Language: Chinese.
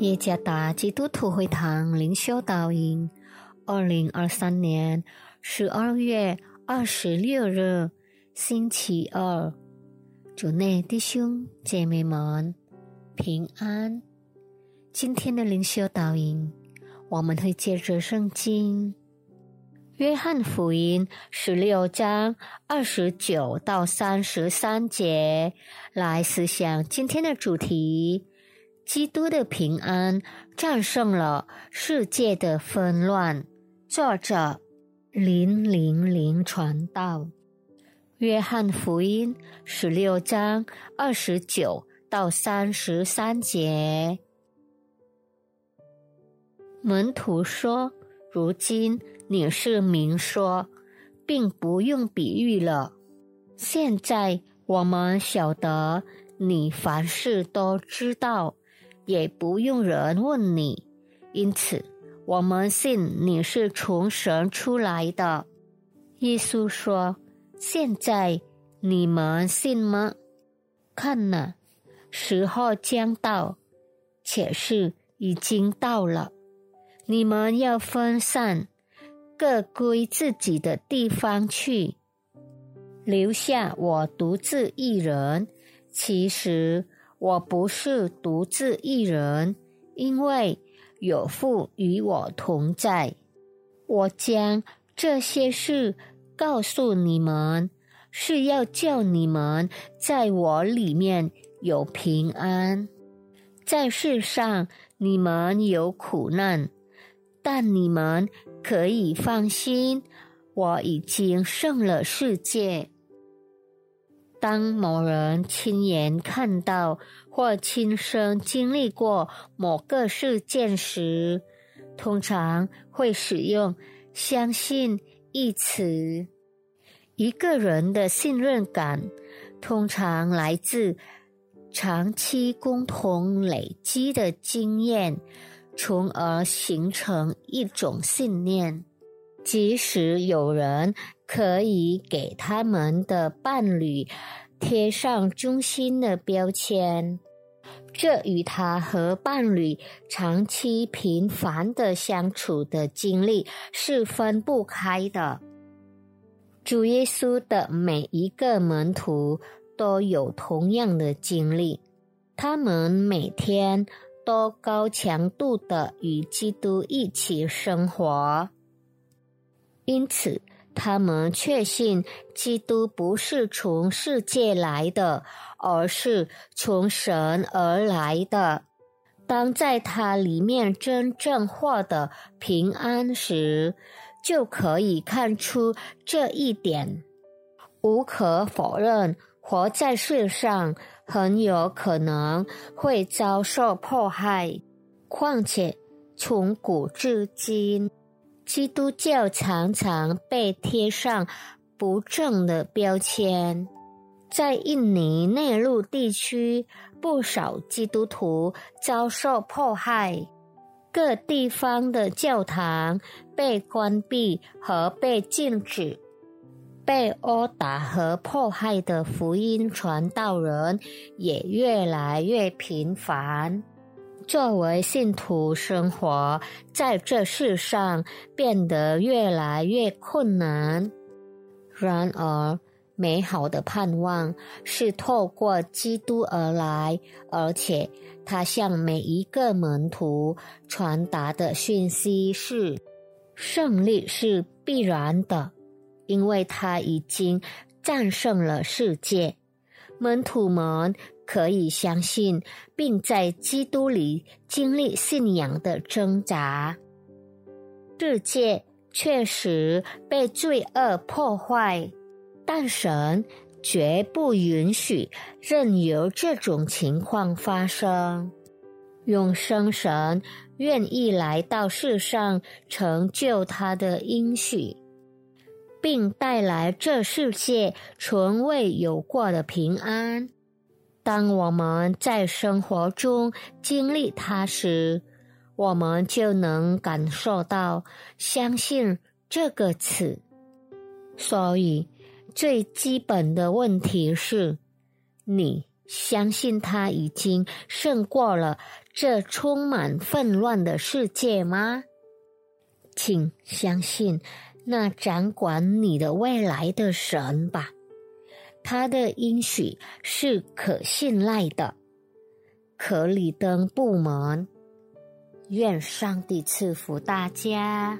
耶加达基督徒会堂灵修导引，二零二三年十二月二十六日，星期二，主内弟兄姐妹们平安。今天的灵修导引，我们会借着圣经《约翰福音》十六章二十九到三十三节来思想今天的主题。基督的平安战胜了世界的纷乱。作者零零零传道，约翰福音十六章二十九到三十三节。门徒说：“如今你是明说，并不用比喻了。现在我们晓得你凡事都知道。”也不用人问你，因此我们信你是从神出来的。耶稣说：“现在你们信吗？看呐，时候将到，且是已经到了。你们要分散，各归自己的地方去，留下我独自一人。其实。”我不是独自一人，因为有父与我同在。我将这些事告诉你们，是要叫你们在我里面有平安。在世上你们有苦难，但你们可以放心，我已经胜了世界。当某人亲眼看到或亲身经历过某个事件时，通常会使用“相信”一词。一个人的信任感通常来自长期共同累积的经验，从而形成一种信念。即使有人。可以给他们的伴侣贴上忠心的标签，这与他和伴侣长期频繁的相处的经历是分不开的。主耶稣的每一个门徒都有同样的经历，他们每天都高强度的与基督一起生活，因此。他们确信基督不是从世界来的，而是从神而来的。当在他里面真正获得平安时，就可以看出这一点。无可否认，活在世上很有可能会遭受迫害，况且从古至今。基督教常常被贴上不正的标签，在印尼内陆地区，不少基督徒遭受迫害，各地方的教堂被关闭和被禁止，被殴打和迫害的福音传道人也越来越频繁。作为信徒，生活在这世上变得越来越困难。然而，美好的盼望是透过基督而来，而且他向每一个门徒传达的讯息是：胜利是必然的，因为他已经战胜了世界。门徒们。可以相信，并在基督里经历信仰的挣扎。世界确实被罪恶破坏，但神绝不允许任由这种情况发生。永生神愿意来到世上成就他的应许，并带来这世界从未有过的平安。当我们在生活中经历它时，我们就能感受到“相信”这个词。所以，最基本的问题是：你相信他已经胜过了这充满纷乱的世界吗？请相信那掌管你的未来的神吧，他的应许是可信赖的。可里登部门，愿上帝赐福大家。